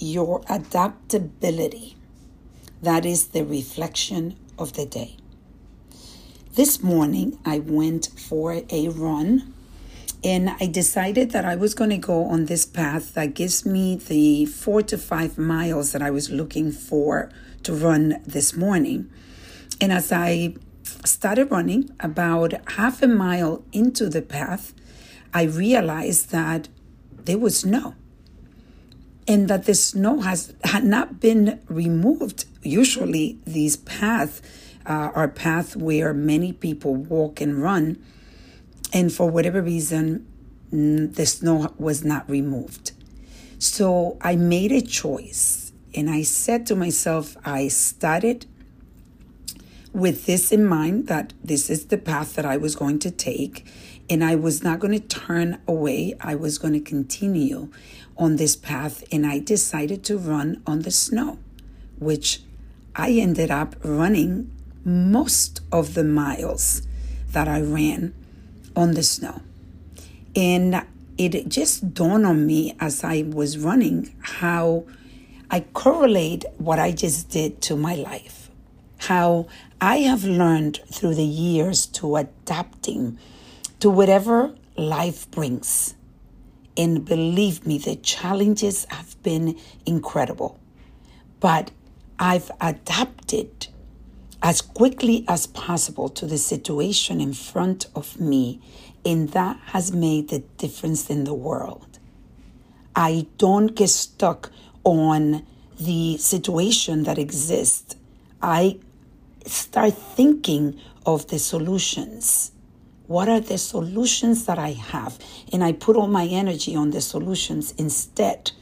your adaptability. That is the reflection of the day. This morning, I went for a run and I decided that I was going to go on this path that gives me the four to five miles that I was looking for to run this morning. And as I started running about half a mile into the path, I realized that there was snow and that the snow has had not been removed. Usually, these paths uh, are paths where many people walk and run, and for whatever reason, the snow was not removed. So I made a choice, and I said to myself, I started with this in mind that this is the path that I was going to take and I was not going to turn away. I was going to continue on this path, and I decided to run on the snow, which I ended up running most of the miles that I ran on the snow. And it just dawned on me as I was running how I correlate what I just did to my life, how I have learned through the years to adapting to whatever life brings. And believe me, the challenges have been incredible. But I've adapted as quickly as possible to the situation in front of me, and that has made the difference in the world. I don't get stuck on the situation that exists. I start thinking of the solutions what are the solutions that I have? And I put all my energy on the solutions instead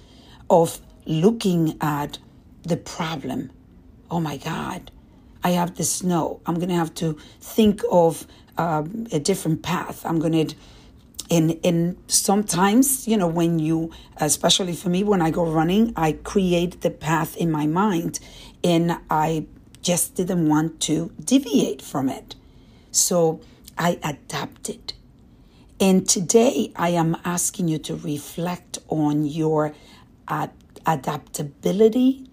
of looking at the problem. Oh my God, I have the snow. I'm going to have to think of um, a different path. I'm going to and and sometimes you know when you especially for me when i go running i create the path in my mind and i just didn't want to deviate from it so I adapted. And today I am asking you to reflect on your ad- adaptability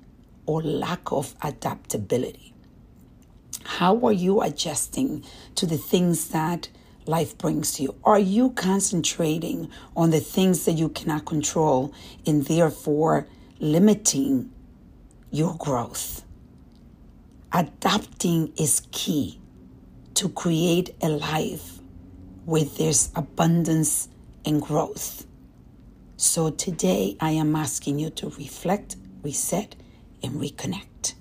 or lack of adaptability. How are you adjusting to the things that life brings you? Are you concentrating on the things that you cannot control and therefore limiting your growth? Adapting is key to create a life where there's abundance and growth. So today I am asking you to reflect, reset, and reconnect.